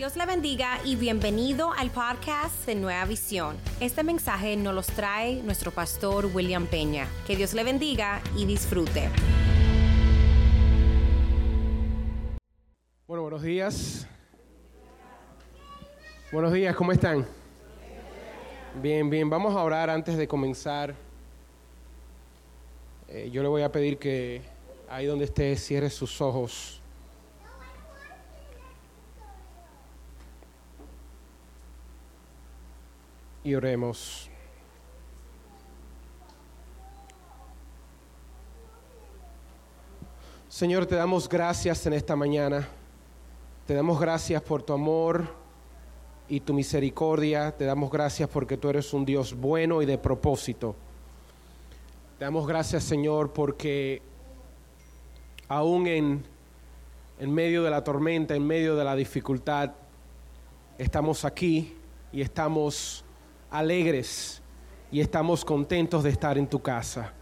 Dios le bendiga y bienvenido al podcast de Nueva Visión. Este mensaje nos los trae nuestro pastor William Peña. Que Dios le bendiga y disfrute. Bueno, buenos días. Buenos días, ¿cómo están? Bien, bien, vamos a orar antes de comenzar. Eh, yo le voy a pedir que ahí donde esté cierre sus ojos. Y oremos. Señor, te damos gracias en esta mañana. Te damos gracias por tu amor y tu misericordia. Te damos gracias porque tú eres un Dios bueno y de propósito. Te damos gracias, Señor, porque aún en, en medio de la tormenta, en medio de la dificultad, estamos aquí y estamos alegres y estamos contentos de estar en tu casa.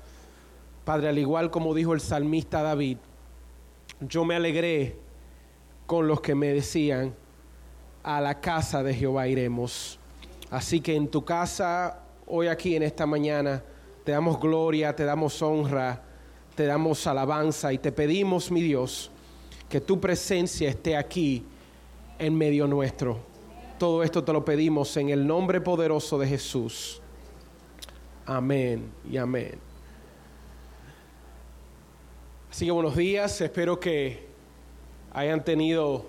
Padre, al igual como dijo el salmista David, yo me alegré con los que me decían, a la casa de Jehová iremos. Así que en tu casa, hoy aquí en esta mañana, te damos gloria, te damos honra, te damos alabanza y te pedimos, mi Dios, que tu presencia esté aquí en medio nuestro. Todo esto te lo pedimos en el nombre poderoso de Jesús. Amén y amén. Así que buenos días, espero que hayan tenido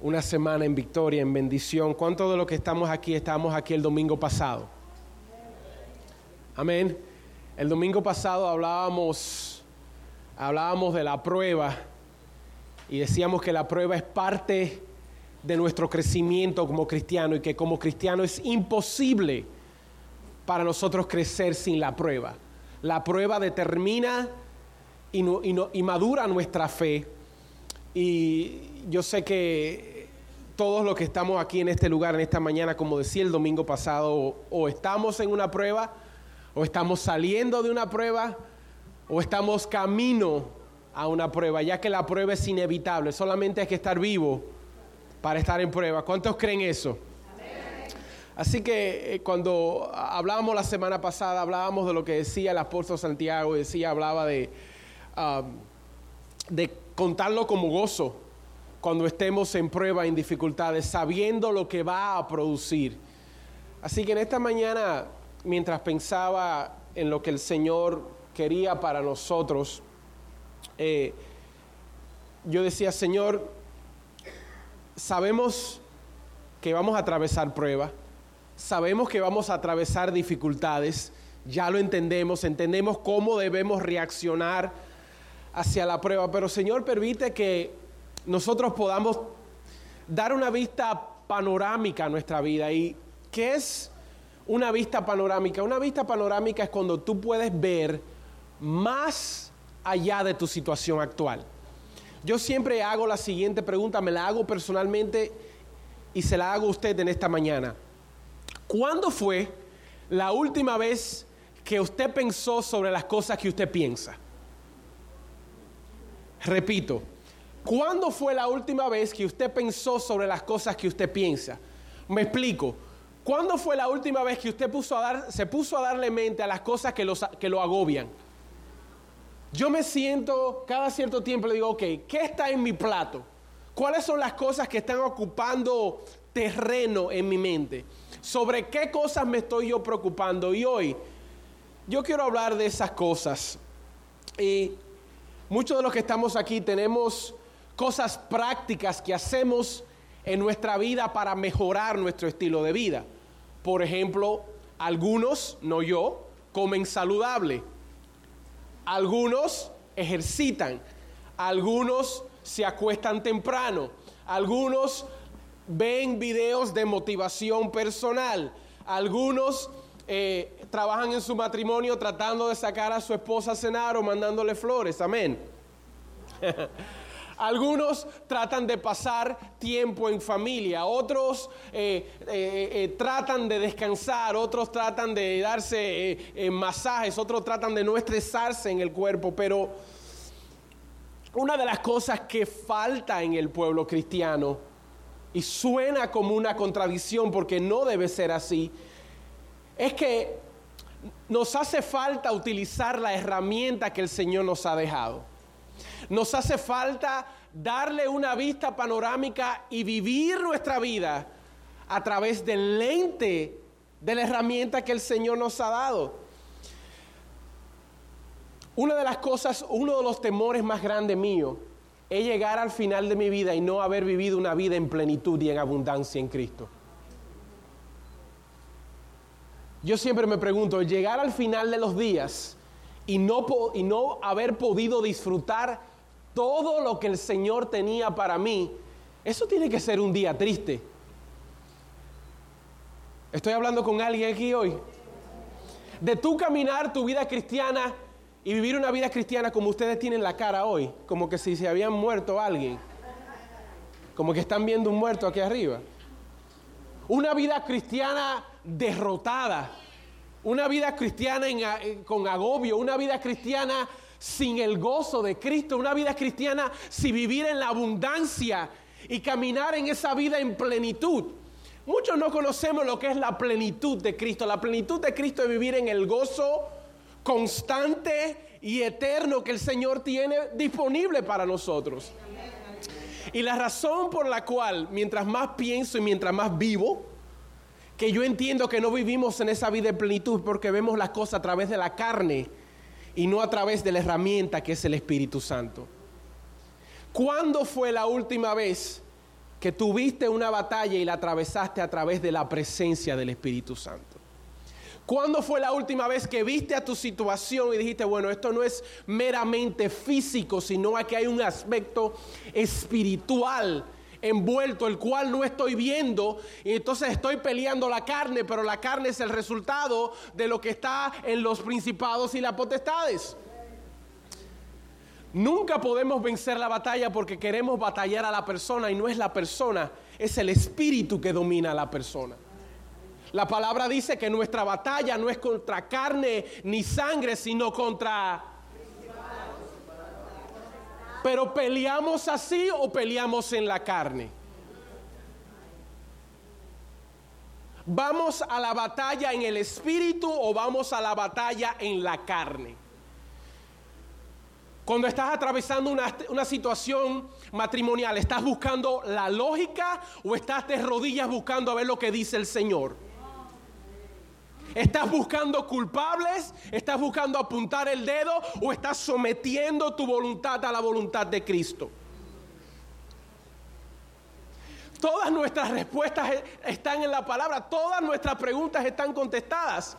una semana en victoria, en bendición. ¿Cuántos de los que estamos aquí estamos aquí el domingo pasado? Amén. El domingo pasado hablábamos hablábamos de la prueba y decíamos que la prueba es parte de nuestro crecimiento como cristiano y que como cristiano es imposible para nosotros crecer sin la prueba. La prueba determina y, y, madura nuestra fe. Y yo sé que todos los que estamos aquí en este lugar, en esta mañana, como decía el domingo pasado, o estamos en una prueba, o estamos saliendo de una prueba, o estamos camino a una prueba, ya que la prueba es inevitable, solamente hay que estar vivo para estar en prueba. ¿Cuántos creen eso? Así que eh, cuando hablábamos la semana pasada, hablábamos de lo que decía el apóstol Santiago, decía, hablaba de, um, de contarlo como gozo cuando estemos en prueba, en dificultades, sabiendo lo que va a producir. Así que en esta mañana, mientras pensaba en lo que el Señor quería para nosotros, eh, yo decía, Señor, sabemos que vamos a atravesar pruebas, sabemos que vamos a atravesar dificultades, ya lo entendemos, entendemos cómo debemos reaccionar hacia la prueba, pero Señor permite que nosotros podamos dar una vista panorámica a nuestra vida. ¿Y qué es una vista panorámica? Una vista panorámica es cuando tú puedes ver más allá de tu situación actual. Yo siempre hago la siguiente pregunta, me la hago personalmente y se la hago a usted en esta mañana. ¿Cuándo fue la última vez que usted pensó sobre las cosas que usted piensa? Repito, ¿cuándo fue la última vez que usted pensó sobre las cosas que usted piensa? Me explico. ¿Cuándo fue la última vez que usted se puso a darle mente a las cosas que, que lo agobian? Yo me siento cada cierto tiempo le digo, ok, ¿qué está en mi plato? ¿Cuáles son las cosas que están ocupando terreno en mi mente? ¿Sobre qué cosas me estoy yo preocupando? Y hoy yo quiero hablar de esas cosas. Y muchos de los que estamos aquí tenemos cosas prácticas que hacemos en nuestra vida para mejorar nuestro estilo de vida. Por ejemplo, algunos, no yo, comen saludable. Algunos ejercitan, algunos se acuestan temprano, algunos ven videos de motivación personal, algunos eh, trabajan en su matrimonio tratando de sacar a su esposa a cenar o mandándole flores, amén. Algunos tratan de pasar tiempo en familia, otros eh, eh, eh, tratan de descansar, otros tratan de darse masajes, otros tratan de no estresarse en el cuerpo, pero una de las cosas que falta en el pueblo cristiano y suena como una contradicción porque no debe ser así, es que nos hace falta utilizar la herramienta que el Señor nos ha dejado. Nos hace falta darle una vista panorámica y vivir nuestra vida a través del lente de la herramienta que el Señor nos ha dado. Una de las cosas, uno de los temores más grandes míos es llegar al final de mi vida y no haber vivido una vida en plenitud y en abundancia en Cristo. Yo siempre me pregunto, llegar al final de los días y no, haber podido disfrutar todo lo que el Señor tenía para mí, eso tiene que ser un día triste. Estoy hablando con alguien aquí hoy. De tú caminar tu vida cristiana y vivir una vida cristiana como ustedes tienen la cara hoy, como que si se habían muerto alguien, como que están viendo un muerto aquí arriba. Una vida cristiana derrotada, una vida cristiana eh, con agobio, una vida cristiana sin el gozo de Cristo, una vida cristiana sin vivir en la abundancia y caminar en esa vida en plenitud. Muchos no conocemos lo que es la plenitud de Cristo. La plenitud de Cristo es vivir en el gozo constante y eterno que el Señor tiene disponible para nosotros. Y la razón por la cual, mientras más pienso y mientras más vivo, que yo entiendo que no vivimos en esa vida de plenitud porque vemos las cosas a través de la carne y no a través de la herramienta que es el Espíritu Santo. ¿Cuándo fue la última vez que tuviste una batalla y la atravesaste a través de la presencia del Espíritu Santo? ¿Cuándo fue la última vez que viste a tu situación y dijiste, bueno, esto no es meramente físico, sino que hay un aspecto espiritual envuelto, el cual no estoy viendo, y entonces estoy peleando la carne, pero la carne es el resultado de lo que está en los principados y las potestades. Nunca podemos vencer la batalla porque queremos batallar a la persona y no es la persona, es el espíritu que domina a la persona. La palabra dice que nuestra batalla no es contra carne ni sangre, sino contra... Pero peleamos así o peleamos en la carne. ¿Vamos a la batalla en el espíritu o vamos a la batalla en la carne? Cuando estás atravesando una, una, situación matrimonial, ¿estás buscando la lógica o estás de rodillas buscando a ver lo que dice el Señor? ¿Estás buscando culpables? ¿Estás buscando apuntar el dedo? ¿O estás sometiendo tu voluntad a la voluntad de Cristo? Todas nuestras respuestas están en la palabra, todas nuestras preguntas están contestadas.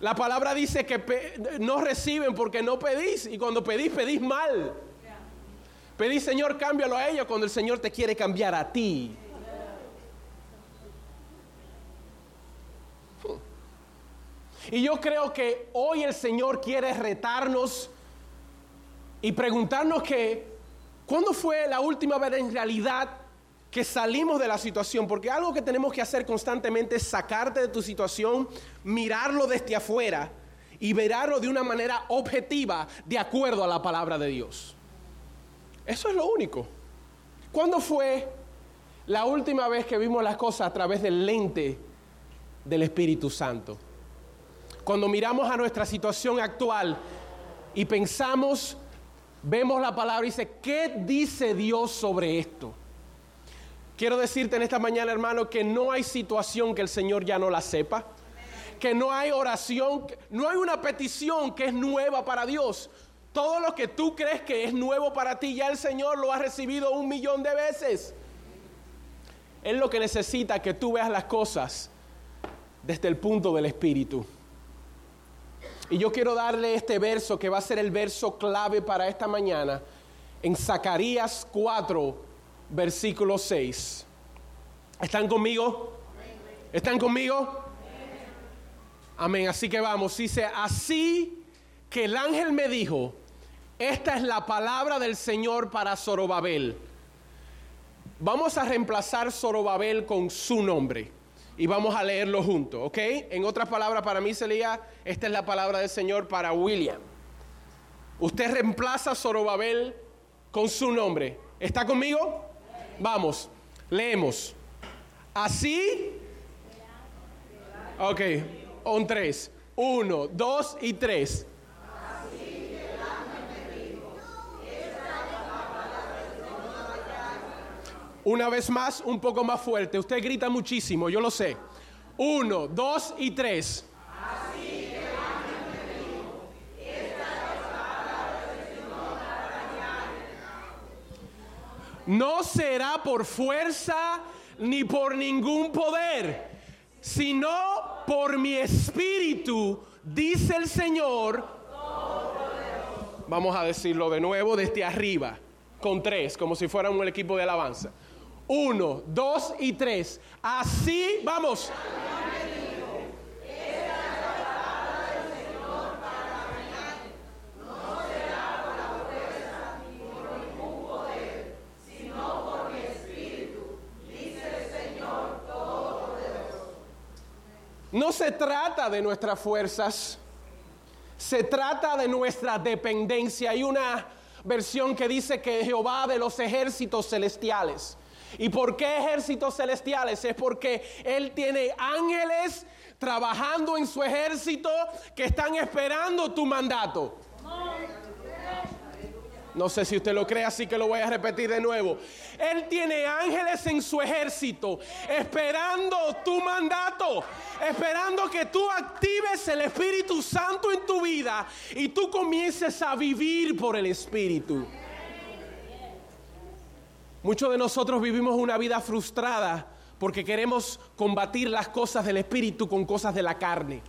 La palabra dice que no reciben porque no pedís y cuando pedís, pedís mal. Pedís, Señor, cámbialo a ellos cuando el Señor te quiere cambiar a ti. Y yo creo que hoy el Señor quiere retarnos y preguntarnos que, ¿cuándo fue la última vez en realidad que salimos de la situación? Porque algo que tenemos que hacer constantemente es sacarte de tu situación, mirarlo desde afuera y verlo de una manera objetiva de acuerdo a la palabra de Dios. Eso es lo único. ¿Cuándo fue la última vez que vimos las cosas a través del lente del Espíritu Santo? Cuando miramos a nuestra situación actual y pensamos, vemos la palabra y dice, ¿qué dice Dios sobre esto? Quiero decirte en esta mañana, hermano, que no hay situación que el Señor ya no la sepa. Que no hay oración, no hay una petición que es nueva para Dios. Todo lo que tú crees que es nuevo para ti, ya el Señor lo ha recibido un millón de veces. Es lo que necesita que tú veas las cosas desde el punto del Espíritu. Y yo quiero darle este verso que va a ser el verso clave para esta mañana en Zacarías 4, versículo 6. ¿Están conmigo? ¿Están conmigo? Amén. Así que vamos. Dice, así que el ángel me dijo, esta es la palabra del Señor para Zorobabel. Vamos a reemplazar Zorobabel con su nombre y vamos a leerlo juntos, ¿ok? En otras palabras, para mí sería, esta es la palabra del Señor para William. Usted reemplaza a Zorobabel con su nombre. ¿Está conmigo? Vamos. Leemos. Así. Ok, on tres. Uno, dos y tres. Una vez más, un poco más fuerte. Usted grita muchísimo, yo lo sé. Uno, dos y tres. No será por fuerza ni por ningún poder, sino por mi espíritu, dice el Señor. Vamos a decirlo de nuevo desde arriba, con tres, como si fuéramos un equipo de alabanza. Uno, dos y tres. Así, vamos. No se trata de nuestras fuerzas, se trata de nuestra dependencia. Hay una versión que dice que Jehová de los ejércitos celestiales. ¿Y por qué ejércitos celestiales? Es porque Él tiene ángeles trabajando en su ejército que están esperando tu mandato. No sé si usted lo cree, así que lo voy a repetir de nuevo. Él tiene ángeles en su ejército, esperando tu mandato, esperando que tú actives el Espíritu Santo en tu vida y tú comiences a vivir por el Espíritu. Muchos de nosotros vivimos una vida frustrada porque queremos combatir las cosas del Espíritu con cosas de la carne.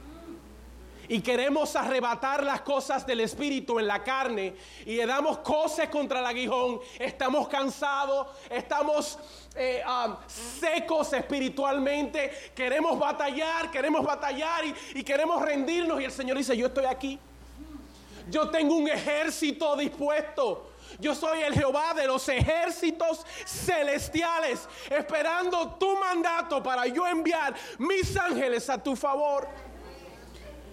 Y queremos arrebatar las cosas del espíritu en la carne y le damos cosas contra el aguijón, estamos cansados, estamos eh, um, secos espiritualmente, queremos batallar, queremos batallar y, y queremos rendirnos. Y el Señor dice, yo estoy aquí, yo tengo un ejército dispuesto. Yo soy el Jehová de los ejércitos celestiales, esperando tu mandato para yo enviar mis ángeles a tu favor.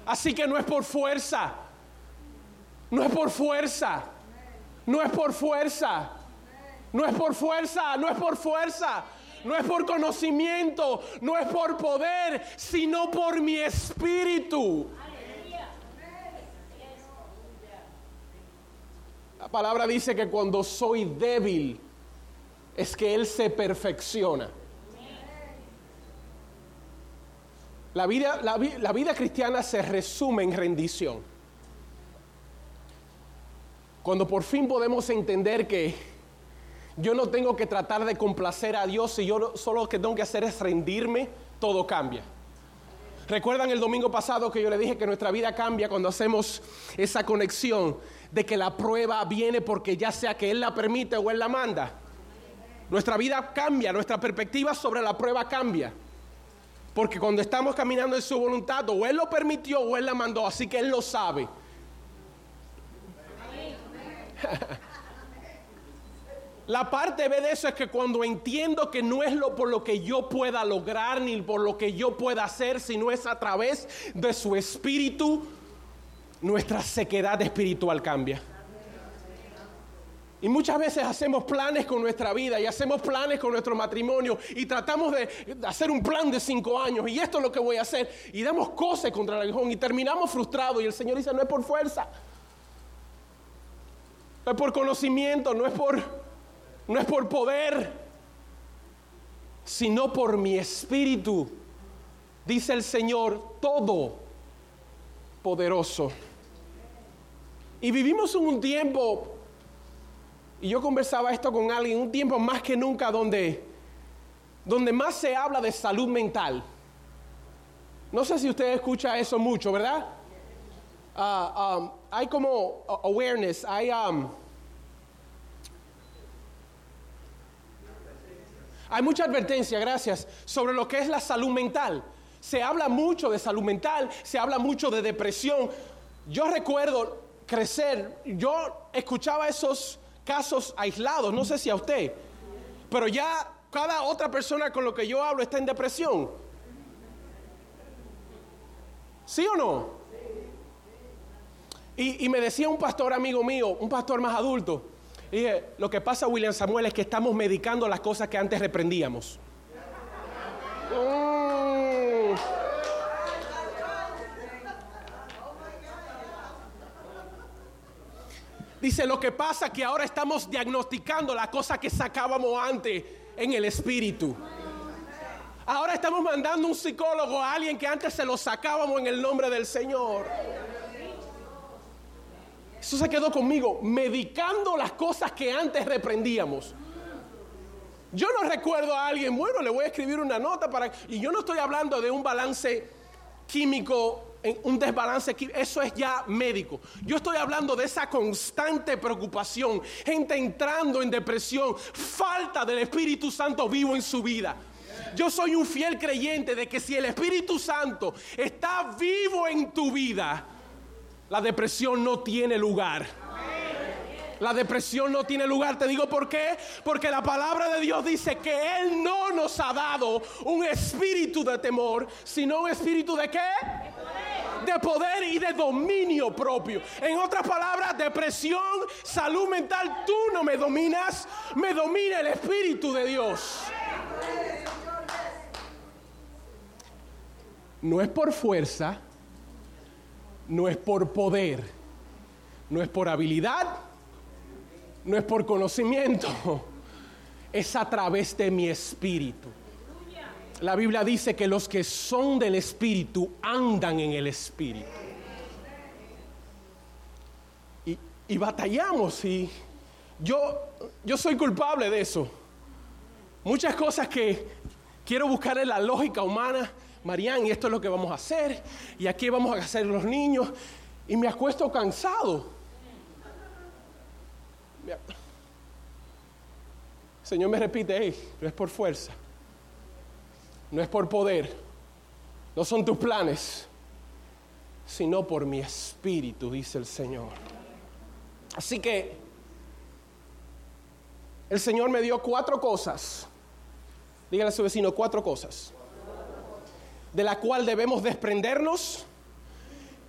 Así que no es por fuerza. No es por fuerza. No es por fuerza. No es por fuerza. No es por fuerza. No es por conocimiento. No es por poder. Sino por mi espíritu. La palabra dice que cuando soy débil es que Él se perfecciona. La vida, la, vida cristiana se resume en rendición. Cuando por fin podemos entender que yo no tengo que tratar de complacer a Dios y yo solo lo que tengo que hacer es rendirme, todo cambia. ¿Recuerdan el domingo pasado que yo le dije que nuestra vida cambia cuando hacemos esa conexión de que la prueba viene porque ya sea que Él la permite o Él la manda? Nuestra vida cambia, nuestra perspectiva sobre la prueba cambia. Porque cuando estamos caminando en su voluntad, o Él lo permitió o Él la mandó, así que Él lo sabe. La parte B de eso es que cuando entiendo que no es lo por lo que yo pueda lograr ni por lo que yo pueda hacer, sino es a través de su espíritu, nuestra sequedad espiritual cambia. Y muchas veces hacemos planes con nuestra vida y hacemos planes con nuestro matrimonio y tratamos de hacer un plan de cinco años y esto es lo que voy a hacer y damos cosas contra el aguijón y terminamos frustrados y el Señor dice no es por fuerza, no es por conocimiento, no es por, no es por poder, sino por mi espíritu, dice el Señor todo poderoso. Y vivimos en un tiempo y yo conversaba esto con alguien un tiempo más que nunca donde, donde más se habla de salud mental. No sé si usted escucha eso mucho, ¿verdad? Ah, um, hay como awareness, hay... Um, hay mucha advertencia, gracias, sobre lo que es la salud mental. Se habla mucho de salud mental, se habla mucho de depresión. Yo recuerdo crecer, yo escuchaba esos casos aislados, no sé si a usted, pero ya cada otra persona con lo que yo hablo está en depresión. ¿Sí o no? Y, me decía un pastor amigo mío, un pastor más adulto, dije, lo que pasa, William Samuel, es que estamos medicando las cosas que antes reprendíamos. Mm. Dice, lo que pasa que ahora estamos diagnosticando las cosas que sacábamos antes en el espíritu. Ahora estamos mandando un psicólogo a alguien que antes se lo sacábamos en el nombre del Señor. Eso se quedó conmigo, medicando las cosas que antes reprendíamos. Yo no recuerdo a alguien, bueno, le voy a escribir una nota para... Y yo no estoy hablando de un balance químico, un desbalance eso es ya médico. Yo estoy hablando de esa constante preocupación, gente entrando en depresión, falta del Espíritu Santo vivo en su vida. Yo soy un fiel creyente de que si el Espíritu Santo está vivo en tu vida, la depresión no tiene lugar. La depresión no tiene lugar. Te digo por qué. Porque la palabra de Dios dice que Él no nos ha dado un espíritu de temor, sino un espíritu de qué? Y de dominio propio. En otras palabras, depresión, salud mental, tú no me dominas, me domina el espíritu de Dios. No es por fuerza, no es por poder, no es por habilidad, no es por conocimiento, es a través de mi espíritu. La Biblia dice que los que son del espíritu andan en el espíritu. Y, batallamos y yo, yo soy culpable de eso. Muchas cosas que quiero buscar en la lógica humana Marían, y esto es lo que vamos a hacer, y aquí vamos a hacer los niños, y me acuesto cansado. Señor me repite, no es por fuerza, no es por poder, no son tus planes, sino por mi espíritu, dice el Señor. Así que el Señor me dio cuatro cosas. Dígale a su vecino cuatro cosas de la cual debemos desprendernos.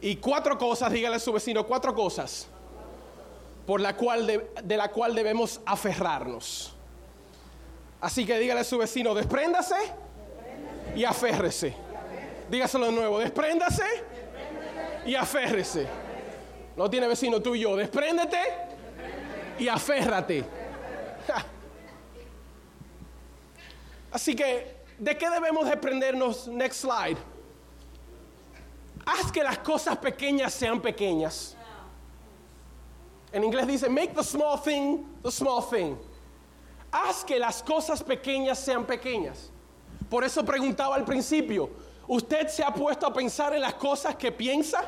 Y cuatro cosas, dígale a su vecino, cuatro cosas por la cual de, la cual debemos aferrarnos. Así que dígale a su vecino, despréndase y aférrese. Dígaselo de nuevo, despréndase y aférrese. No tiene vecino tú y yo, despréndete y aférrate. Así que ¿De qué debemos desprendernos? Next slide. Haz que las cosas pequeñas sean pequeñas. En inglés dice, make the small thing the small thing. Haz que las cosas pequeñas sean pequeñas. Por eso preguntaba al principio, ¿usted se ha puesto a pensar en las cosas que piensa?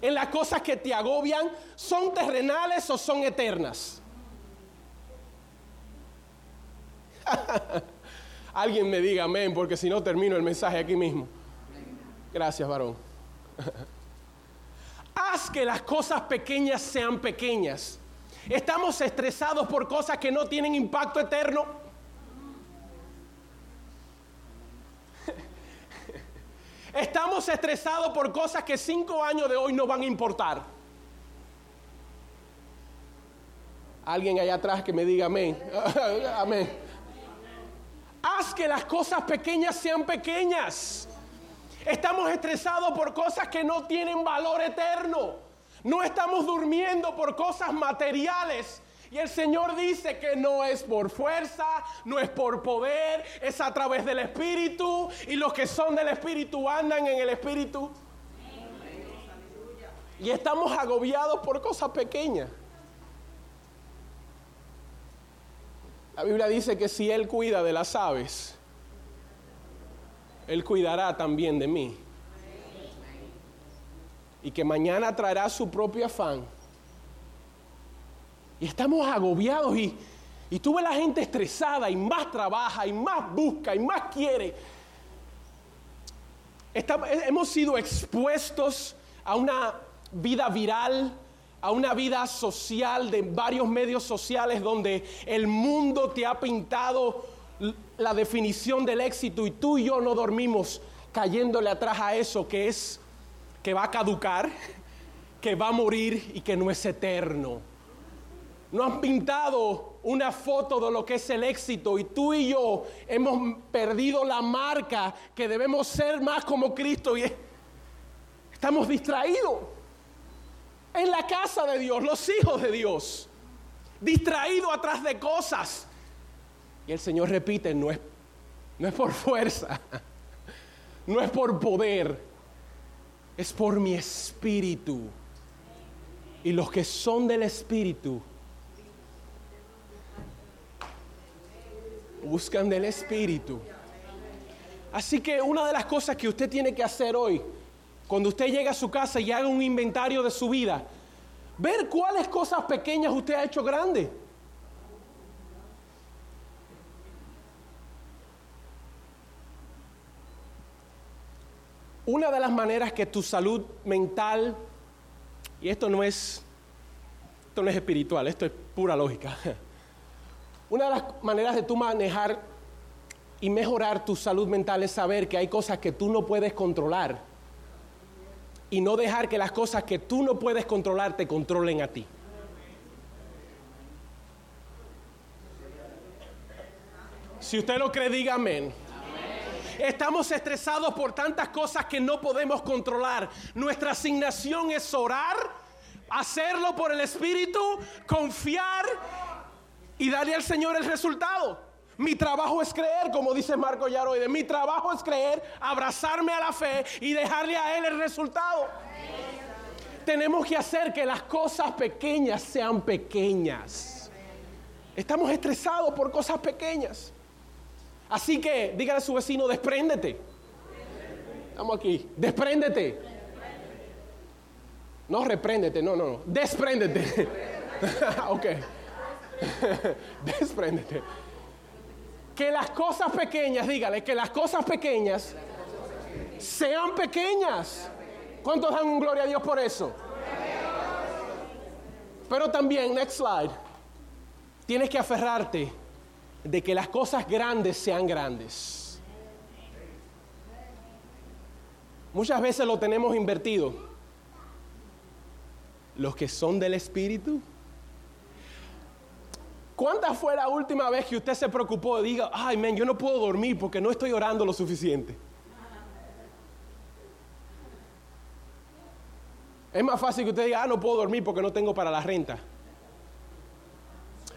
¿En las cosas que te agobian? ¿Son terrenales o son eternas? Alguien me diga amén, porque si no termino el mensaje aquí mismo. Gracias, varón. Haz que las cosas pequeñas sean pequeñas. Estamos estresados por cosas que no tienen impacto eterno. Estamos estresados por cosas que cinco años de hoy no van a importar. Alguien allá atrás que me diga amén. amén. Haz que las cosas pequeñas sean pequeñas. Estamos estresados por cosas que no tienen valor eterno. No estamos durmiendo por cosas materiales. Y el Señor dice que no es por fuerza, no es por poder, es a través del Espíritu. Y los que son del Espíritu andan en el Espíritu. Y estamos agobiados por cosas pequeñas. La Biblia dice que si Él cuida de las aves, Él cuidará también de mí. Y que mañana traerá su propio afán. Y estamos agobiados y, y la gente estresada y más trabaja y más busca y más quiere. hemos sido expuestos a una vida viral a una vida social de varios medios sociales donde el mundo te ha pintado la definición del éxito y tú y yo no dormimos cayéndole atrás a eso que es que va a caducar, que va a morir y que no es eterno. No han pintado una foto de lo que es el éxito y tú y yo hemos perdido la marca que debemos ser más como Cristo y estamos distraídos en la casa de Dios, los hijos de Dios, distraídos atrás de cosas. Y el Señor repite, no es, no es por fuerza, no es por poder, es por mi espíritu. Y los que son del espíritu buscan del Espíritu. Así que una de las cosas que usted tiene que hacer hoy, cuando usted llega a su casa y haga un inventario de su vida, ver cuáles cosas pequeñas usted ha hecho grandes. Una de las maneras que tu salud mental, y esto no es, esto no es espiritual, esto es pura lógica. Una de las maneras de tú manejar y mejorar tu salud mental es saber que hay cosas que tú no puedes controlar y no dejar que las cosas que tú no puedes controlar te controlen a ti. Si usted lo cree, diga amén. Estamos estresados por tantas cosas que no podemos controlar. Nuestra asignación es orar, hacerlo por el Espíritu, confiar y darle al Señor el resultado. Mi trabajo es creer, como dice Marco Yaroide. Mi trabajo es creer, abrazarme a la fe y dejarle a Él el resultado. Tenemos que hacer que las cosas pequeñas sean pequeñas. Estamos estresados por cosas pequeñas. Así que dígale a su vecino, despréndete. Estamos aquí, despréndete. No repréndete, no, no, no. Despréndete. ok. Despréndete. Que las cosas pequeñas, dígale, que las cosas pequeñas sean pequeñas. ¿Cuántos dan un gloria a Dios por eso? Pero también, next slide, tienes que aferrarte de que las cosas grandes sean grandes. Muchas veces lo tenemos invertido. Los que son del Espíritu ¿Cuánta fue la última vez que usted se preocupó y diga, ay, men, yo no puedo dormir porque no estoy orando lo suficiente? Es más fácil que usted diga, ah, no puedo dormir porque no tengo para la renta.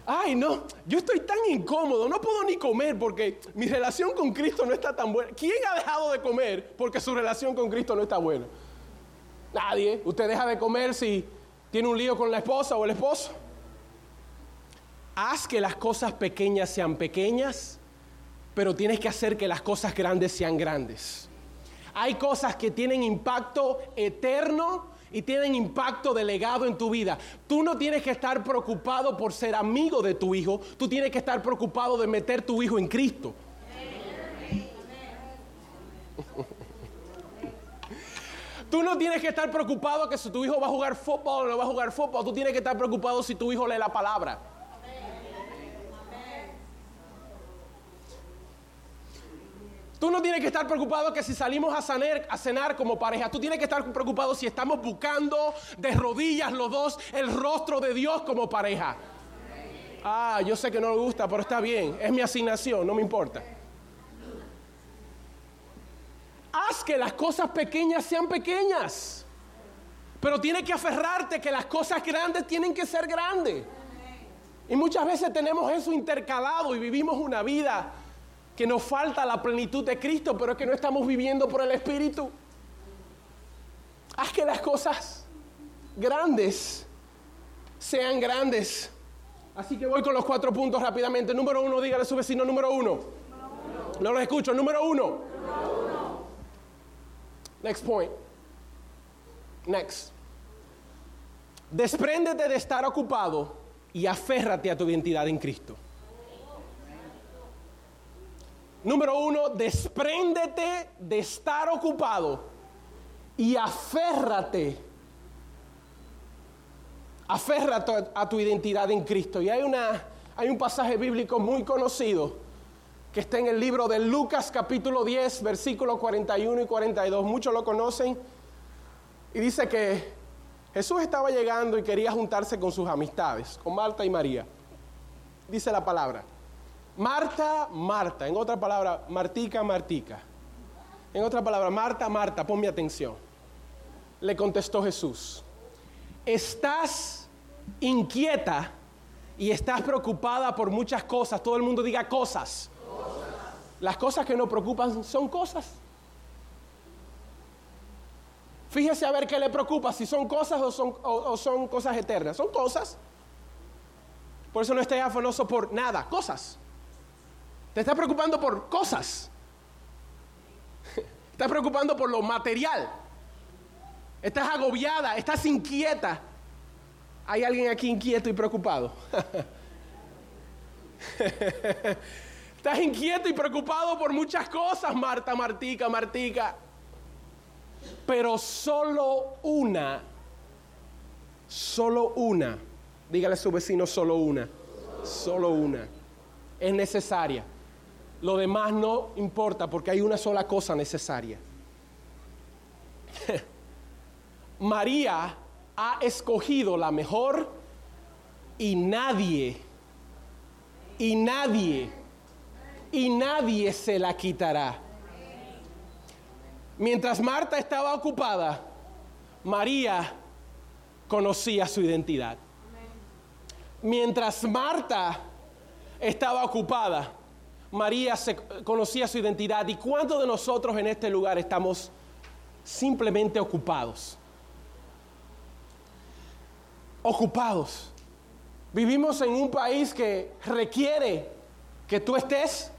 Ay, no, yo estoy tan incómodo, no puedo ni comer porque mi relación con Cristo no está tan buena. ¿Quién ha dejado de comer porque su relación con Cristo no está buena? Nadie. Usted deja de comer si tiene un lío con la esposa o el esposo haz que las cosas pequeñas sean pequeñas, pero tienes que hacer que las cosas grandes sean grandes. Hay cosas que tienen impacto eterno y tienen impacto delegado en tu vida. Tú no tienes que estar preocupado por ser amigo de tu hijo, tú tienes que estar preocupado de meter tu hijo en Cristo. Tú no tienes que estar preocupado que si tu hijo va a jugar fútbol o no va a jugar fútbol, tú tienes que estar preocupado si tu hijo lee la palabra. Tú no tienes que estar preocupado que si salimos a cenar, como pareja, tú tienes que estar preocupado si estamos buscando de rodillas los dos el rostro de Dios como pareja. Ah, yo sé que no le gusta, pero está bien, es mi asignación, no me importa. Haz que las cosas pequeñas sean pequeñas, pero tienes que aferrarte que las cosas grandes tienen que ser grandes. Y muchas veces tenemos eso intercalado y vivimos una vida que nos falta la plenitud de Cristo, pero es que no estamos viviendo por el Espíritu. Haz que las cosas grandes sean grandes. Así que voy con los cuatro puntos rápidamente. Número uno, dígale a su vecino número uno. No lo escucho. Número uno. uno. Next point. Next. Despréndete de estar ocupado y aférrate a tu identidad en Cristo. Número uno, despréndete de estar ocupado y aférrate. Aférrate a tu identidad en Cristo. Y hay, una, hay un pasaje bíblico muy conocido que está en el libro de Lucas capítulo 10, versículos 41 y 42. Muchos lo conocen. Y dice que Jesús estaba llegando y quería juntarse con sus amistades, con Marta y María. Dice la palabra. Marta, Marta. En otra palabra, Martica, Martica. En otra palabra, Marta, Marta, ponme atención. Le contestó Jesús. Estás inquieta y estás preocupada por muchas cosas. Todo el mundo diga cosas. Las cosas que nos preocupan son cosas. Fíjese a ver qué le preocupa, si son cosas o son, o son cosas eternas. Son cosas. Por eso no estés afanoso por nada, cosas. Te estás preocupando por cosas. Estás preocupando por lo material. Estás agobiada, estás inquieta. ¿Hay alguien aquí inquieto y preocupado? estás inquieto y preocupado por muchas cosas, Marta, Martica, Martica. Pero solo una, solo una, dígale a su vecino solo una, solo una, es necesaria. Lo demás no importa porque hay una sola cosa necesaria. María ha escogido la mejor y nadie, y nadie, y nadie se la quitará. Mientras Marta estaba ocupada, María conocía su identidad. Mientras Marta estaba ocupada, María se conocía su identidad. ¿Y cuántos de nosotros en este lugar estamos simplemente ocupados? Ocupados. Vivimos en un país que requiere que tú estés.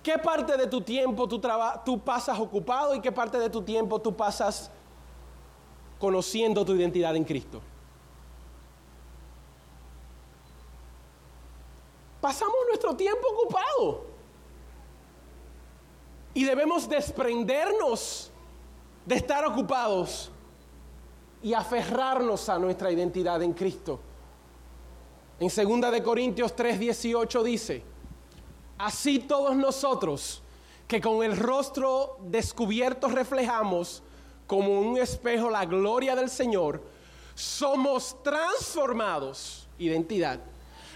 ¿Qué parte de tu tiempo tú, tú pasas ocupado y qué parte de tu tiempo tú pasas conociendo tu identidad en Cristo? Pasamos nuestro tiempo ocupado. Y debemos desprendernos de estar ocupados y aferrarnos a nuestra identidad en Cristo. En 2 de Corintios 3:18 dice, así todos nosotros que con el rostro descubierto reflejamos como un espejo la gloria del Señor, somos transformados, identidad,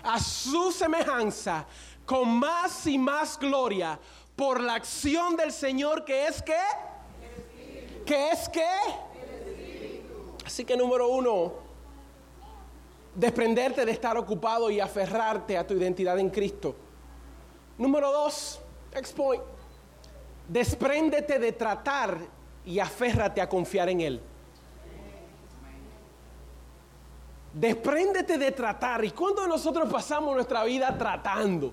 a su semejanza con más y más gloria por la acción del Señor que es que, que es que. Así que número uno, desprenderte de estar ocupado y aferrarte a tu identidad en Cristo. Número dos, next point, despréndete de tratar y aférrate a confiar en Él. Despréndete de tratar. ¿Y cuánto nosotros pasamos nuestra vida tratando?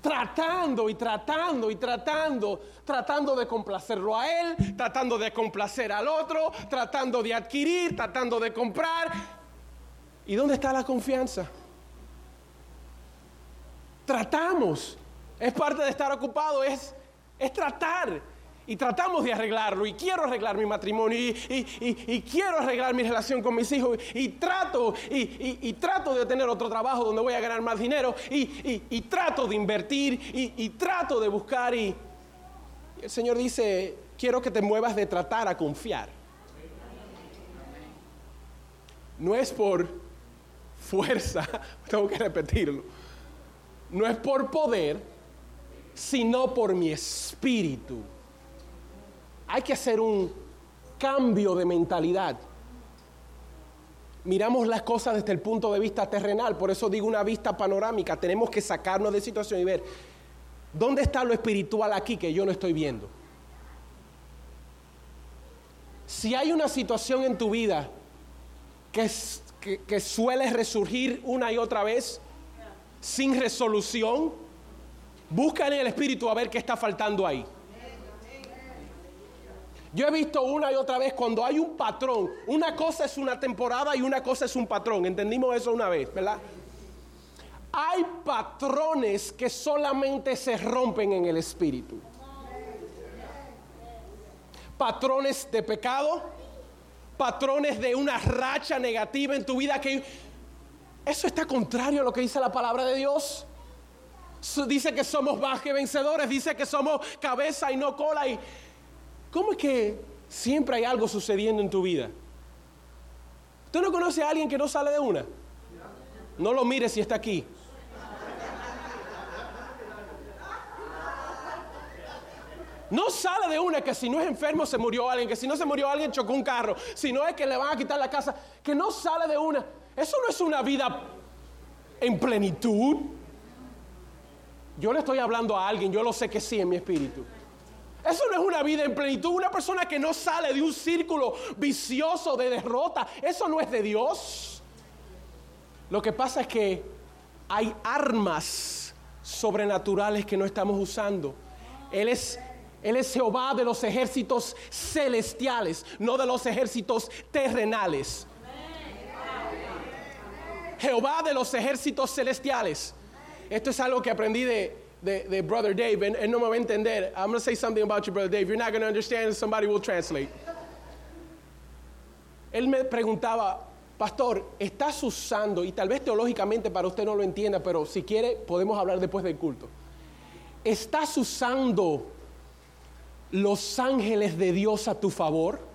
Tratando y tratando y tratando, tratando de complacerlo a él, tratando de complacer al otro, tratando de adquirir, tratando de comprar. ¿Y dónde está la confianza? Tratamos. Es parte de estar ocupado, es, es tratar y tratamos de arreglarlo y quiero arreglar mi matrimonio y, quiero arreglar mi relación con mis hijos y trato y, trato de tener otro trabajo donde voy a ganar más dinero y, trato de invertir y, trato de buscar y el Señor dice, quiero que te muevas de tratar a confiar. No es por fuerza, tengo que repetirlo, no es por poder, sino por mi espíritu hay que hacer un cambio de mentalidad. Miramos las cosas desde el punto de vista terrenal, por eso digo una vista panorámica. Tenemos que sacarnos de situación y ver dónde está lo espiritual aquí que yo no estoy viendo. Si hay una situación en tu vida que, que suele resurgir una y otra vez sin resolución, busca en el espíritu a ver qué está faltando ahí. Yo he visto una y otra vez cuando hay un patrón, una cosa es una temporada y una cosa es un patrón. Entendimos eso una vez, ¿verdad? Hay patrones que solamente se rompen en el espíritu. Patrones de pecado, patrones de una racha negativa en tu vida que eso está contrario a lo que dice la palabra de Dios. Dice que somos más que vencedores, dice que somos cabeza y no cola y ¿Cómo es que siempre hay algo sucediendo en tu vida. ¿Tú no conoces a alguien que no sale de una? No lo mires si está aquí. No sale de una que si no es enfermo se murió alguien, que si no se murió alguien chocó un carro, si no es que le van a quitar la casa, que no sale de una. Eso no es una vida en plenitud. Yo le estoy hablando a alguien, yo lo sé que sí en mi espíritu. Eso no es una vida en plenitud, una persona que no sale de un círculo vicioso de derrota, eso no es de Dios. Lo que pasa es que hay armas sobrenaturales que no estamos usando. Él es él es Jehová de los ejércitos celestiales, no de los ejércitos terrenales. Jehová de los ejércitos celestiales. Esto es algo que aprendí de, de, Brother Dave. Él no me va a entender. I'm going to say something about you, Brother Dave. You're not going to understand, somebody will translate. Él me preguntaba, Pastor, ¿estás usando, y tal vez teológicamente para usted no lo entienda, pero si quiere podemos hablar después del culto. ¿Estás usando los ángeles de Dios a tu favor?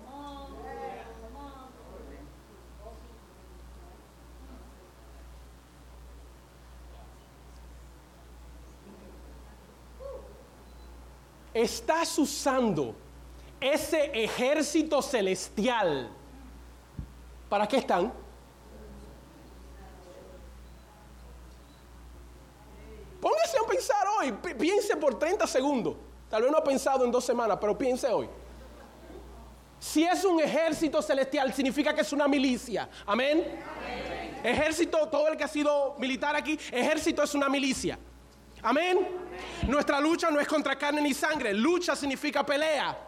Estás usando ese ejército celestial. ¿Para qué están? Póngase a pensar hoy, piense por 30 segundos. Tal vez no ha pensado en dos semanas, pero piense hoy. Si es un ejército celestial, significa que es una milicia. Amén. Ejército, todo el que ha sido militar aquí, ejército es una milicia. Amén. Nuestra lucha no es contra carne ni sangre. Lucha significa pelea.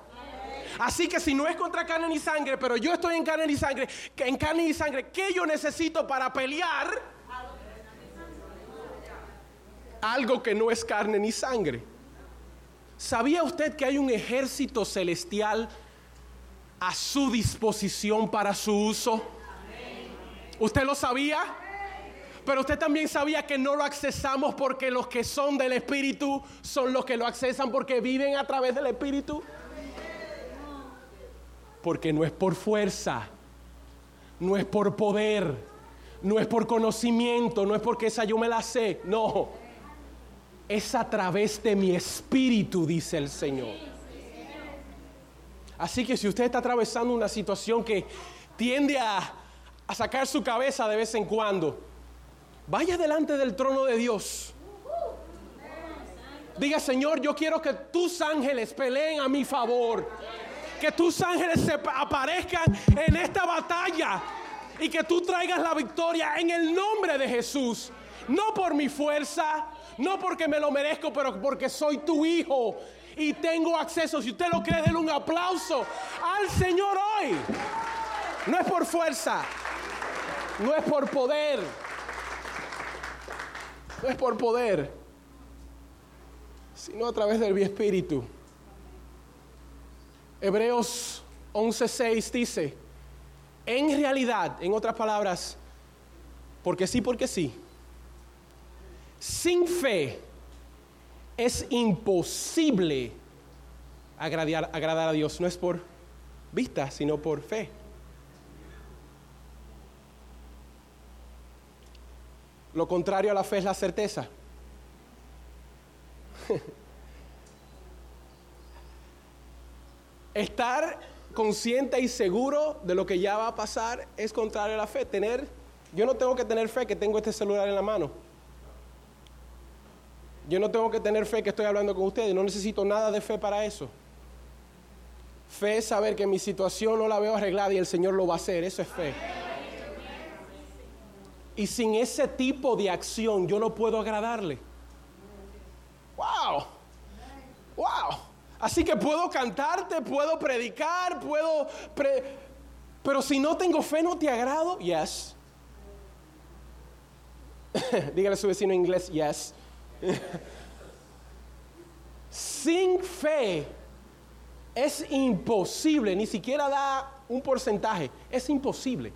Así que si no es contra carne ni sangre, pero yo estoy en carne ni sangre, en carne y sangre, ¿qué yo necesito para pelear? Algo que no es carne ni sangre. ¿Sabía usted que hay un ejército celestial a su disposición para su uso? ¿Usted lo sabía? Pero usted también sabía que no lo accesamos porque los que son del Espíritu son los que lo accesan porque viven a través del Espíritu. Porque no es por fuerza, no es por poder, no es por conocimiento, no es porque esa yo me la sé, no es a través de mi espíritu, dice el Señor. Así que si usted está atravesando una situación que tiende a, sacar su cabeza de vez en cuando, vaya delante del trono de Dios. Diga, Señor, yo quiero que tus ángeles peleen a mi favor. Que tus ángeles se aparezcan en esta batalla y que tú traigas la victoria en el nombre de Jesús. No por mi fuerza, no porque me lo merezco, pero porque soy tu hijo y tengo acceso. Si usted lo cree, denle un aplauso al Señor hoy. No es por fuerza, no es por poder, no es por poder, sino a través del espíritu. Hebreos 11:6 dice, en realidad, en otras palabras, porque sí, porque sí sin fe es imposible agradar, agradar a Dios. No es por vista, sino por fe. Lo contrario a la fe es la certeza. Estar consciente y seguro de lo que ya va a pasar es contrario a la fe. Tener, yo no tengo que tener fe que tengo este celular en la mano. Yo no tengo que tener fe que estoy hablando con ustedes, no necesito nada de fe para eso. Fe es saber que mi situación no la veo arreglada y el Señor lo va a hacer, eso es fe. Y sin ese tipo de acción yo no puedo agradarle. ¡Wow! ¡Wow! Así que puedo cantarte, puedo predicar, puedo... Pero si no tengo fe, ¿no te agrado? Yes. Dígale a su vecino inglés, yes. Sin fe es imposible, ni siquiera da un porcentaje, es imposible.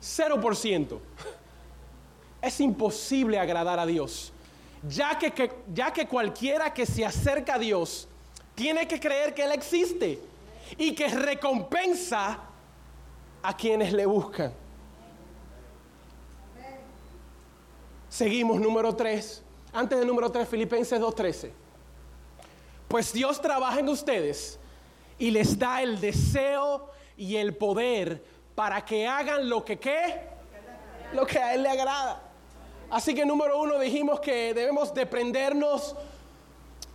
Cero por ciento. Es imposible agradar a Dios. Ya que, ya que cualquiera que se acerca a Dios tiene que creer que Él existe y que recompensa a quienes le buscan. Seguimos número 3. Antes del número 3, Filipenses 2.13. Pues Dios trabaja en ustedes y les da el deseo y el poder para que hagan lo que qué, lo que a Él le agrada. Así que número uno dijimos que debemos deprendernos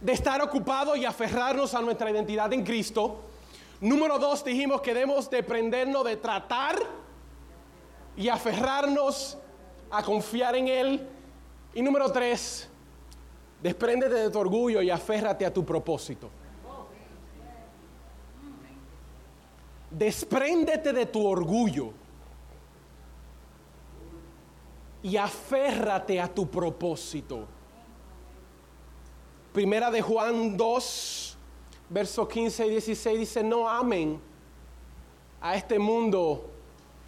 de estar ocupados y aferrarnos a nuestra identidad en Cristo. Número dos dijimos que debemos deprendernos de tratar y aferrarnos a confiar en Él. Y número tres, despréndete de tu orgullo y aférrate a tu propósito. Despréndete de tu orgullo y aférrate a tu propósito. Primera de Juan 2, versos 15 y 16 dice, no amen a este mundo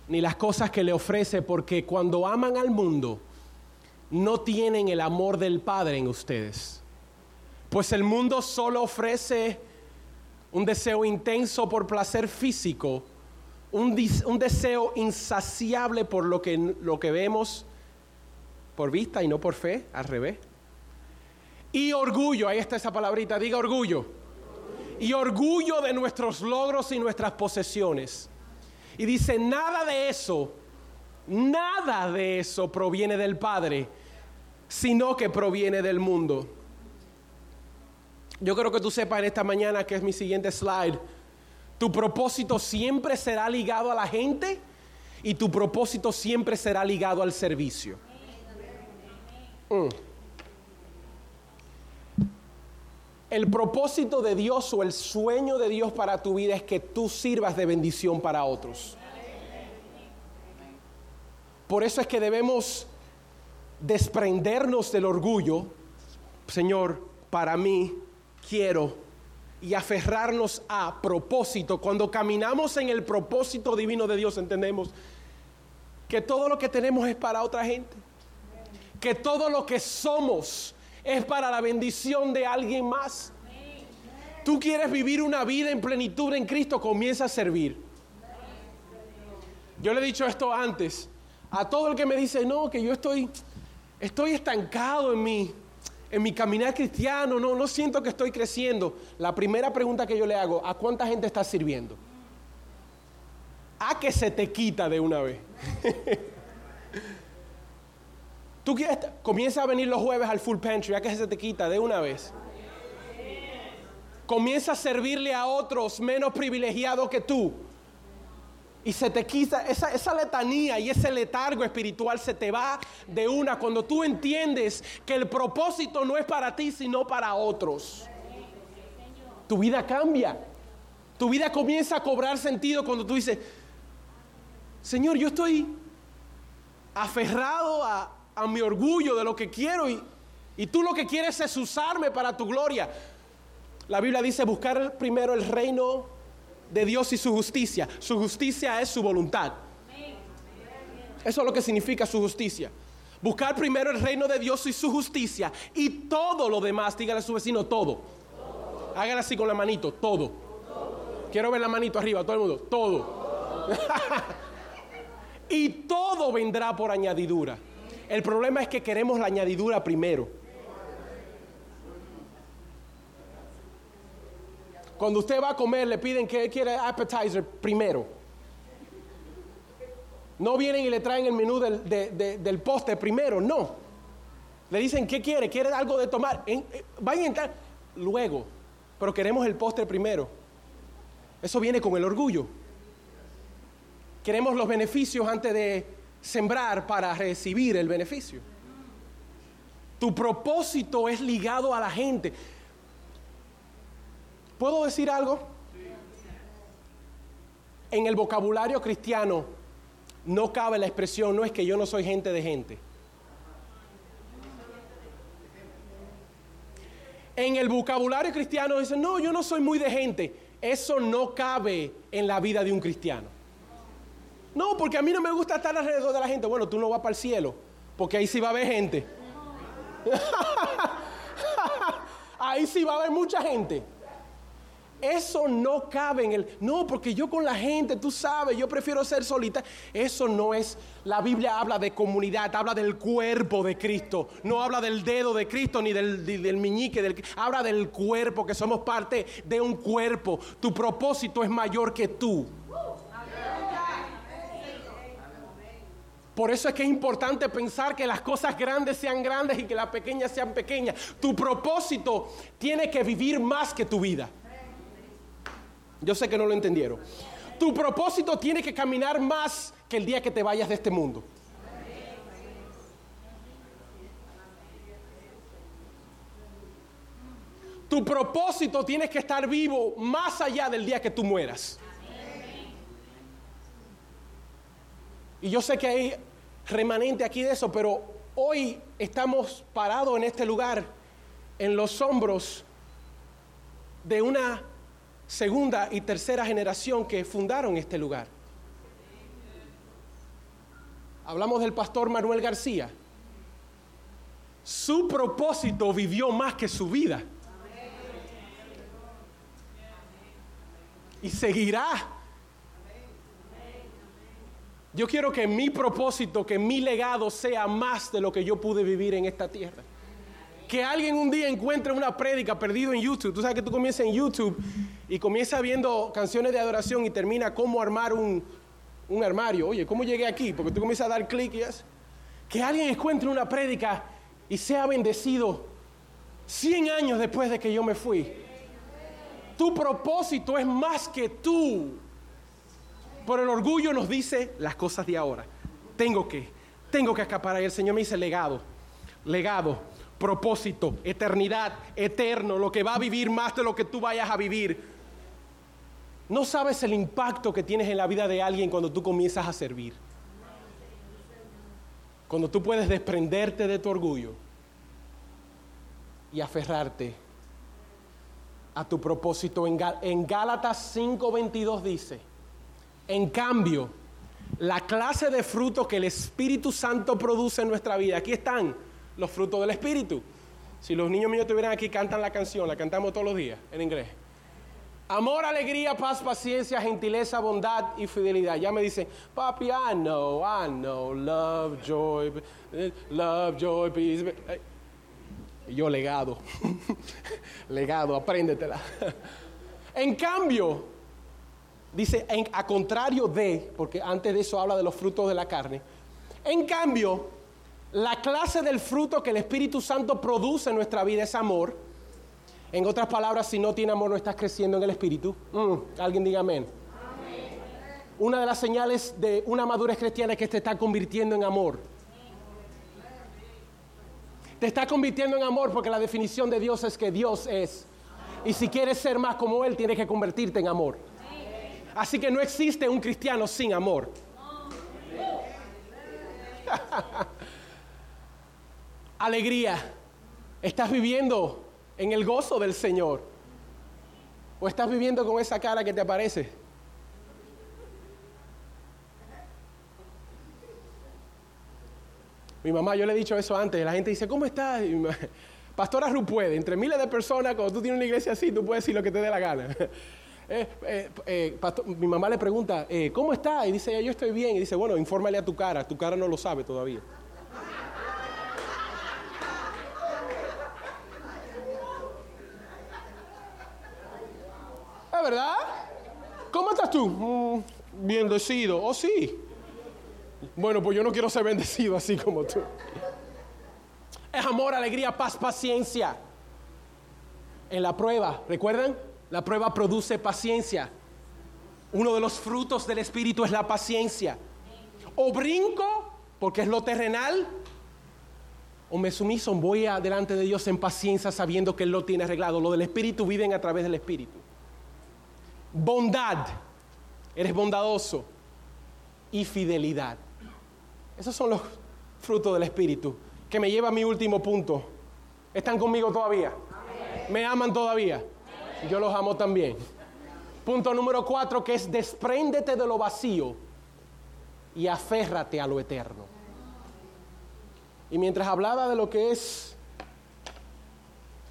ni las cosas que le ofrece, porque cuando aman al mundo, no tienen el amor del Padre en ustedes. Pues el mundo solo ofrece un deseo intenso por placer físico, un, deseo insaciable por lo que, lo que vemos por vista y no por fe, al revés. Y orgullo, ahí está esa palabrita, diga orgullo. Y orgullo de nuestros logros y nuestras posesiones. Y dice, nada de eso, nada de eso proviene del Padre, sino que proviene del mundo. Yo quiero que tú sepas en esta mañana, que es mi siguiente slide, tu propósito siempre será ligado a la gente y tu propósito siempre será ligado al servicio. Mm. El propósito de Dios o el sueño de Dios para tu vida es que tú sirvas de bendición para otros. Por eso es que debemos desprendernos del orgullo, Señor, para mí quiero y aferrarnos a propósito. Cuando caminamos en el propósito divino de Dios, entendemos que todo lo que tenemos es para otra gente. Que todo lo que somos es para la bendición de alguien más. Tú quieres vivir una vida en plenitud en Cristo, comienza a servir. Yo le he dicho esto antes. A todo el que me dice, no, que yo estoy, estoy estancado en mí en mi caminar cristiano, no, no siento que estoy creciendo. La primera pregunta que yo le hago, ¿a cuánta gente estás sirviendo? A que se te quita de una vez. Tú quieres, comienza a venir los jueves al full pantry, a que se te quita de una vez. Comienza a servirle a otros menos privilegiados que tú y se te quita esa, letanía y ese letargo espiritual se te va de una cuando tú entiendes que el propósito no es para ti sino para otros. Tu vida cambia. Tu vida comienza a cobrar sentido cuando tú dices, Señor, yo estoy aferrado a, a mi orgullo de lo que quiero y, y tú lo que quieres es usarme para tu gloria. La Biblia dice buscar primero el reino de Dios y su justicia. Su justicia es su voluntad. Eso es lo que significa su justicia. Buscar primero el reino de Dios y su justicia y todo lo demás, dígale a su vecino todo. Hágale así con la manito, todo. Quiero ver la manito arriba, todo el mundo, todo. y todo vendrá por añadidura. El problema es que queremos la añadidura primero. Cuando usted va a comer, le piden que quiere appetizer primero. No vienen y le traen el menú del, de, postre primero, no. Le dicen, ¿qué quiere? ¿Quiere algo de tomar? Eh, vayan a entrar luego, pero queremos el postre primero. Eso viene con el orgullo. Queremos los beneficios antes de sembrar para recibir el beneficio. Tu propósito es ligado a la gente. ¿Puedo decir algo? En el vocabulario cristiano no cabe la expresión, no es que yo no soy gente de gente. En el vocabulario cristiano dicen, no, yo no soy muy de gente. Eso no cabe en la vida de un cristiano. No, porque a mí no me gusta estar alrededor de la gente. Bueno, tú no vas para el cielo, porque ahí sí va a haber gente. ahí sí va a haber mucha gente. Eso no cabe en el... No, porque yo con la gente, tú sabes, yo prefiero ser solita. Eso no es... La Biblia habla de comunidad, habla del cuerpo de Cristo. No habla del dedo de Cristo ni del, del meñique. Del, habla del cuerpo, que somos parte de un cuerpo. Tu propósito es mayor que tú. Por eso es que es importante pensar que las cosas grandes sean grandes y que las pequeñas sean pequeñas. Tu propósito tiene que vivir más que tu vida. Yo sé que no lo entendieron. Tu propósito tiene que caminar más que el día que te vayas de este mundo. Tu propósito tiene que estar vivo más allá del día que tú mueras. Y yo sé que hay remanente aquí de eso, pero hoy estamos parados en este lugar, en los hombros de una segunda y tercera generación que fundaron este lugar. Hablamos del pastor Manuel García. Su propósito vivió más que su vida. Y seguirá. Yo quiero que mi propósito, que mi legado sea más de lo que yo pude vivir en esta tierra. Que alguien un día encuentre una prédica perdido en YouTube. Tú sabes que tú comienzas en YouTube y comienzas viendo canciones de adoración y termina cómo armar un, armario. Oye, ¿cómo llegué aquí? Porque tú comienzas a dar clic y es. Que alguien encuentre una prédica y sea bendecido 100 años después de que yo me fui. Tu propósito es más que tú. Por el orgullo nos dice las cosas de ahora. Tengo que, tengo que escapar. Y el Señor me dice legado, legado propósito, eternidad, eterno, lo que va a vivir más de lo que tú vayas a vivir. No sabes el impacto que tienes en la vida de alguien cuando tú comienzas a servir. Cuando tú puedes desprenderte de tu orgullo y aferrarte a tu propósito. En, Gálatas 5:22 dice, en cambio, la clase de fruto que el Espíritu Santo produce en nuestra vida, aquí están, los frutos del Espíritu. Si los niños míos estuvieran aquí, cantan la canción, la cantamos todos los días en inglés. Amor, alegría, paz, paciencia, gentileza, bondad y fidelidad. Ya me dicen, papi, I know, I know, love, joy, love, joy, peace. Y yo legado, legado, apréndetela. en cambio, dice, a contrario de, porque antes de eso habla de los frutos de la carne, en cambio, la clase del fruto que el Espíritu Santo produce en nuestra vida es amor. En otras palabras, si no tiene amor, no estás creciendo en el Espíritu. Mm, alguien diga amén. Una de las señales de una madurez cristiana es que te está convirtiendo en amor. Te está convirtiendo en amor porque la definición de Dios es que Dios es. Y si quieres ser más como Él, tienes que convertirte en amor. Así que no existe un cristiano sin amor. alegría? ¿Estás viviendo en el gozo del Señor? ¿O estás viviendo con esa cara que te aparece? Mi mamá, yo le he dicho eso antes, la gente dice, ¿cómo estás? Pastora Ru puede, entre miles de personas, cuando tú tienes una iglesia así, tú puedes decir lo que te dé la gana. Eh, eh, eh, mi mamá le pregunta, ¿cómo está? Y dice, yo estoy bien. Y dice, bueno, infórmale a tu cara, tu cara no lo sabe todavía. Verdad? ¿Cómo estás tú? Mm, bendecido. ¿Oh, sí? Bueno, pues yo no quiero ser bendecido así como tú. Es amor, alegría, paz, paciencia. En la prueba, ¿recuerdan? La prueba produce paciencia. Uno de los frutos del Espíritu es la paciencia. O brinco, porque es lo terrenal, o me sumiso, voy adelante de Dios en paciencia sabiendo que Él lo tiene arreglado. Lo del Espíritu viven a través del Espíritu bondad, eres bondadoso y fidelidad. Esos son los frutos del Espíritu que me lleva a mi último punto. ¿Están conmigo todavía? ¿Me aman todavía? Yo los amo también. Punto número cuatro que es despréndete de lo vacío y aférrate a lo eterno. Y mientras hablaba de lo que es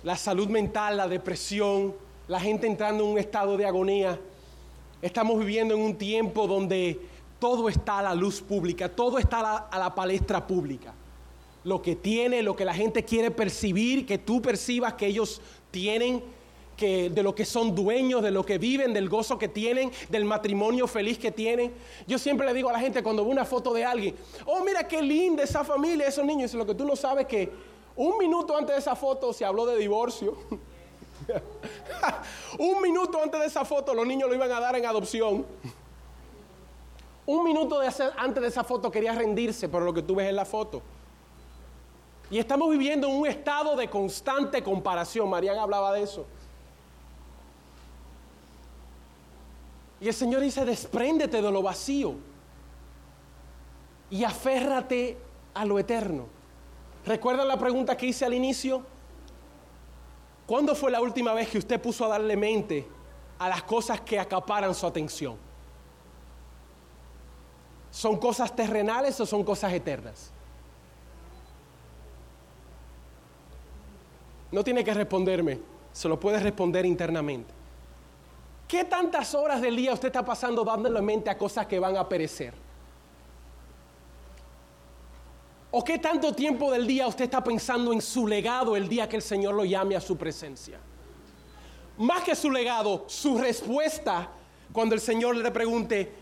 la salud mental, la depresión, la gente entrando en un estado de agonía. Estamos viviendo en un tiempo donde todo está a la luz pública, todo está a la, palestra pública. Lo que tiene, lo que la gente quiere percibir, que tú percibas que ellos tienen, que de lo que son dueños, de lo que viven, del gozo que tienen, del matrimonio feliz que tienen. Yo siempre le digo a la gente cuando veo una foto de alguien, oh mira qué linda esa familia, esos niños, y lo que tú no sabes que un minuto antes de esa foto se habló de divorcio. un minuto antes de esa foto los niños lo iban a dar en adopción. Un minuto de hacer, antes de esa foto quería rendirse por lo que tú ves en la foto. Y estamos viviendo en un estado de constante comparación. Marian hablaba de eso. Y el Señor dice, despréndete de lo vacío y aférrate a lo eterno. ¿Recuerdan la pregunta que hice al inicio? ¿Cuándo fue la última vez que usted puso a darle mente a las cosas que acaparan su atención? ¿Son cosas terrenales o son cosas eternas? No tiene que responderme, se lo puede responder internamente. ¿Qué tantas horas del día usted está pasando dándole mente a cosas que van a perecer? ¿O qué tanto tiempo del día usted está pensando en su legado el día que el Señor lo llame a su presencia? Más que su legado, su respuesta cuando el Señor le pregunte,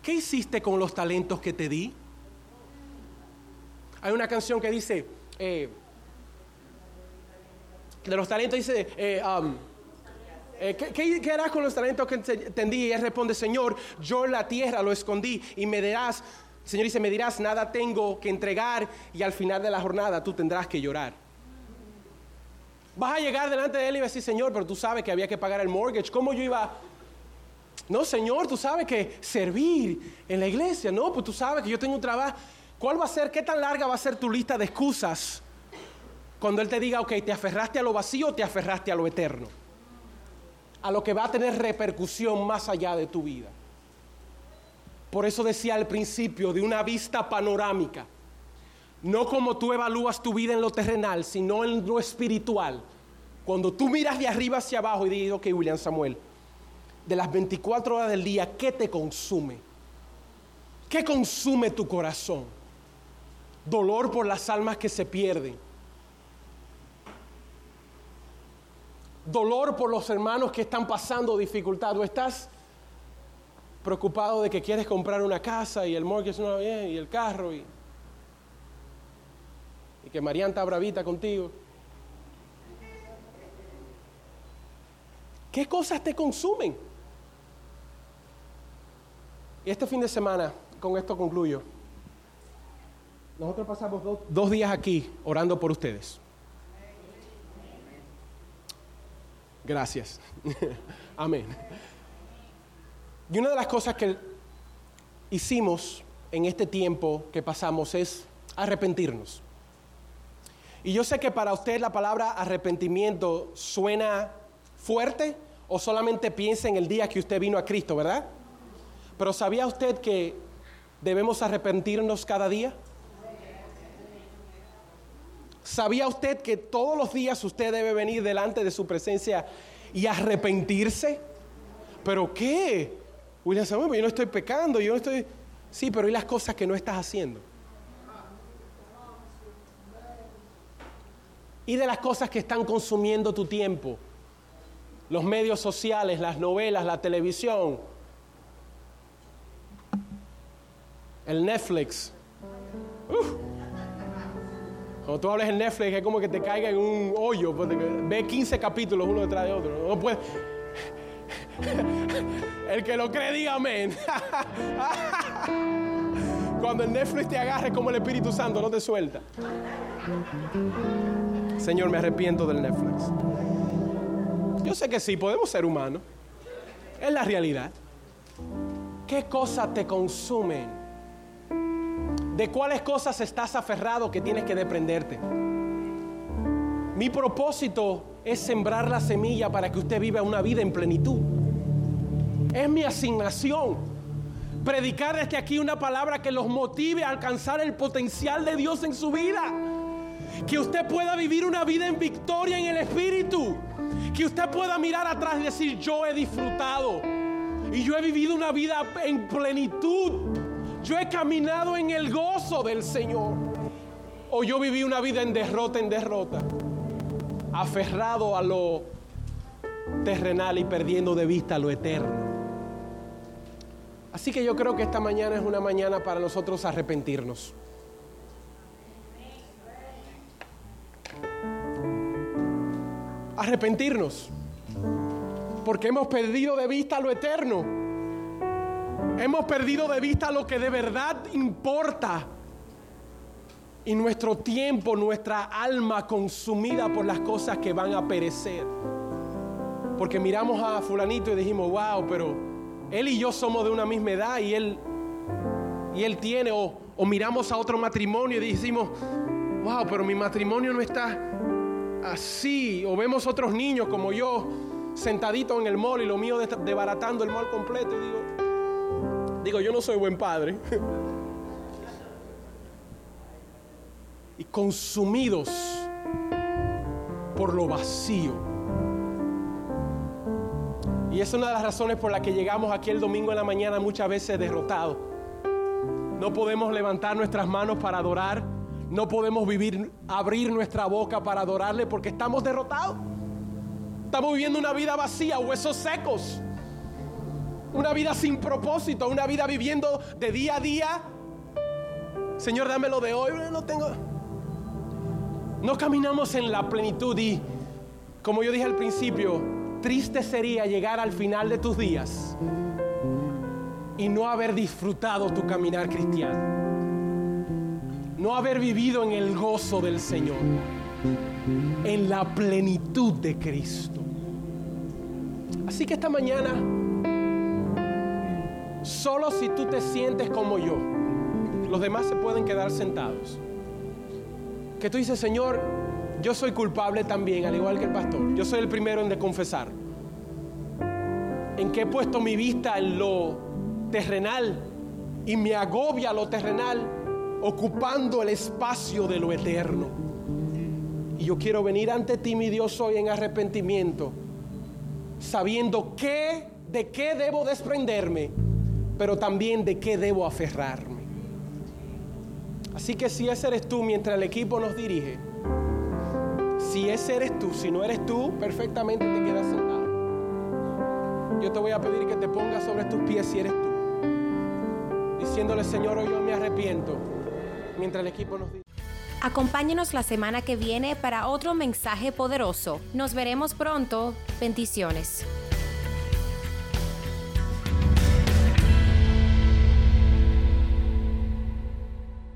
¿qué hiciste con los talentos que te di? Hay una canción que dice, eh, de los talentos dice, eh, um, eh, ¿qué, harás con los talentos que te di? Y él responde, Señor, yo en la tierra lo escondí y me dirás, Señor dice, me dirás, nada tengo que entregar y al final de la jornada tú tendrás que llorar. Vas a llegar delante de él y a decir, Señor, pero tú sabes que había que pagar el mortgage. ¿Cómo yo iba? No, Señor, tú sabes que servir en la iglesia. No, pues tú sabes que yo tengo un trabajo. ¿Cuál va a ser, qué tan larga va a ser tu lista de excusas cuando Él te diga, ok, te aferraste a lo vacío o te aferraste a lo eterno? A lo que va a tener repercusión más allá de tu vida. Por eso decía al principio de una vista panorámica. No como tú evalúas tu vida en lo terrenal, sino en lo espiritual. Cuando tú miras de arriba hacia abajo y dices, ok, William Samuel, de las 24 horas del día, ¿qué te consume? ¿Qué consume tu corazón? Dolor por las almas que se pierden. Dolor por los hermanos que están pasando dificultad. ¿O estás preocupado de que quieres comprar una casa y el mortgage bien y el carro y, y que Marian está bravita contigo. ¿Qué cosas te consumen? Y este fin de semana, con esto concluyo, nosotros pasamos dos días aquí orando por ustedes. Gracias. Amén. Y una de las cosas que hicimos en este tiempo que pasamos es arrepentirnos. Y yo sé que para usted la palabra arrepentimiento suena fuerte o solamente piensa en el día que usted vino a Cristo, ¿verdad? Pero ¿sabía usted que debemos arrepentirnos cada día? ¿Sabía usted que todos los días usted debe venir delante de su presencia y arrepentirse? ¿Pero qué? William Samuel, yo no estoy pecando, yo no estoy... Sí, pero ¿y las cosas que no estás haciendo? Y de las cosas que están consumiendo tu tiempo. Los medios sociales, las novelas, la televisión, el Netflix. Cuando tú hablas en Netflix es como que te caiga en un hoyo, porque ve 15 capítulos uno detrás de otro. No puedes el que lo cree, diga amén. Cuando el Netflix te agarre como el Espíritu Santo, no te suelta. Señor, me arrepiento del Netflix. Yo sé que sí, podemos ser humanos. Es la realidad. ¿Qué cosas te consumen? ¿De cuáles cosas estás aferrado que tienes que deprenderte? Mi propósito es sembrar la semilla para que usted viva una vida en plenitud. Es mi asignación. Predicar desde aquí una palabra que los motive a alcanzar el potencial de Dios en su vida. Que usted pueda vivir una vida en victoria en el Espíritu. que usted pueda mirar atrás y decir, yo he disfrutado y yo he vivido una vida en plenitud. Yo he caminado en el gozo del Señor. O yo viví una vida en derrota, en derrota. Aferrado a lo terrenal y perdiendo de vista lo eterno. Así que yo creo que esta mañana es una mañana para nosotros arrepentirnos. Arrepentirnos. Porque hemos perdido de vista lo eterno. Hemos perdido de vista lo que de verdad importa. Y nuestro tiempo, nuestra alma consumida por las cosas que van a perecer. Porque miramos a fulanito y dijimos, wow, pero él y yo somos de una misma edad y él, y él tiene, o, miramos a otro matrimonio y decimos, wow, pero mi matrimonio no está así. O vemos otros niños como yo sentadito en el mall y lo mío desbaratando el mall completo y digo, digo, yo no soy buen padre. y consumidos por lo vacío. Y es una de las razones por las que llegamos aquí el domingo en la mañana muchas veces derrotados. No podemos levantar nuestras manos para adorar. No podemos vivir, abrir nuestra boca para adorarle porque estamos derrotados. Estamos viviendo una vida vacía, huesos secos. Una vida sin propósito, una vida viviendo de día a día. Señor, dámelo de hoy, no. No caminamos en la plenitud y, como yo dije al principio, triste sería llegar al final de tus días y no haber disfrutado tu caminar cristiano. No haber vivido en el gozo del Señor, en la plenitud de Cristo. Así que esta mañana, solo si tú te sientes como yo, los demás se pueden quedar sentados que tú dices, Señor, yo soy culpable también, al igual que el pastor. Yo soy el primero en de confesar. En que he puesto mi vista en lo terrenal y me agobia lo terrenal, ocupando el espacio de lo eterno. Y yo quiero venir ante ti, mi Dios, hoy en arrepentimiento, sabiendo qué, de qué debo desprenderme, pero también de qué debo aferrarme. Así que si ese eres tú mientras el equipo nos dirige, si ese eres tú, si no eres tú, perfectamente te quedas sentado. Yo te voy a pedir que te pongas sobre tus pies si eres tú, diciéndole, Señor, yo me arrepiento, mientras el equipo nos dirige. Acompáñenos la semana que viene para otro mensaje poderoso. Nos veremos pronto. Bendiciones.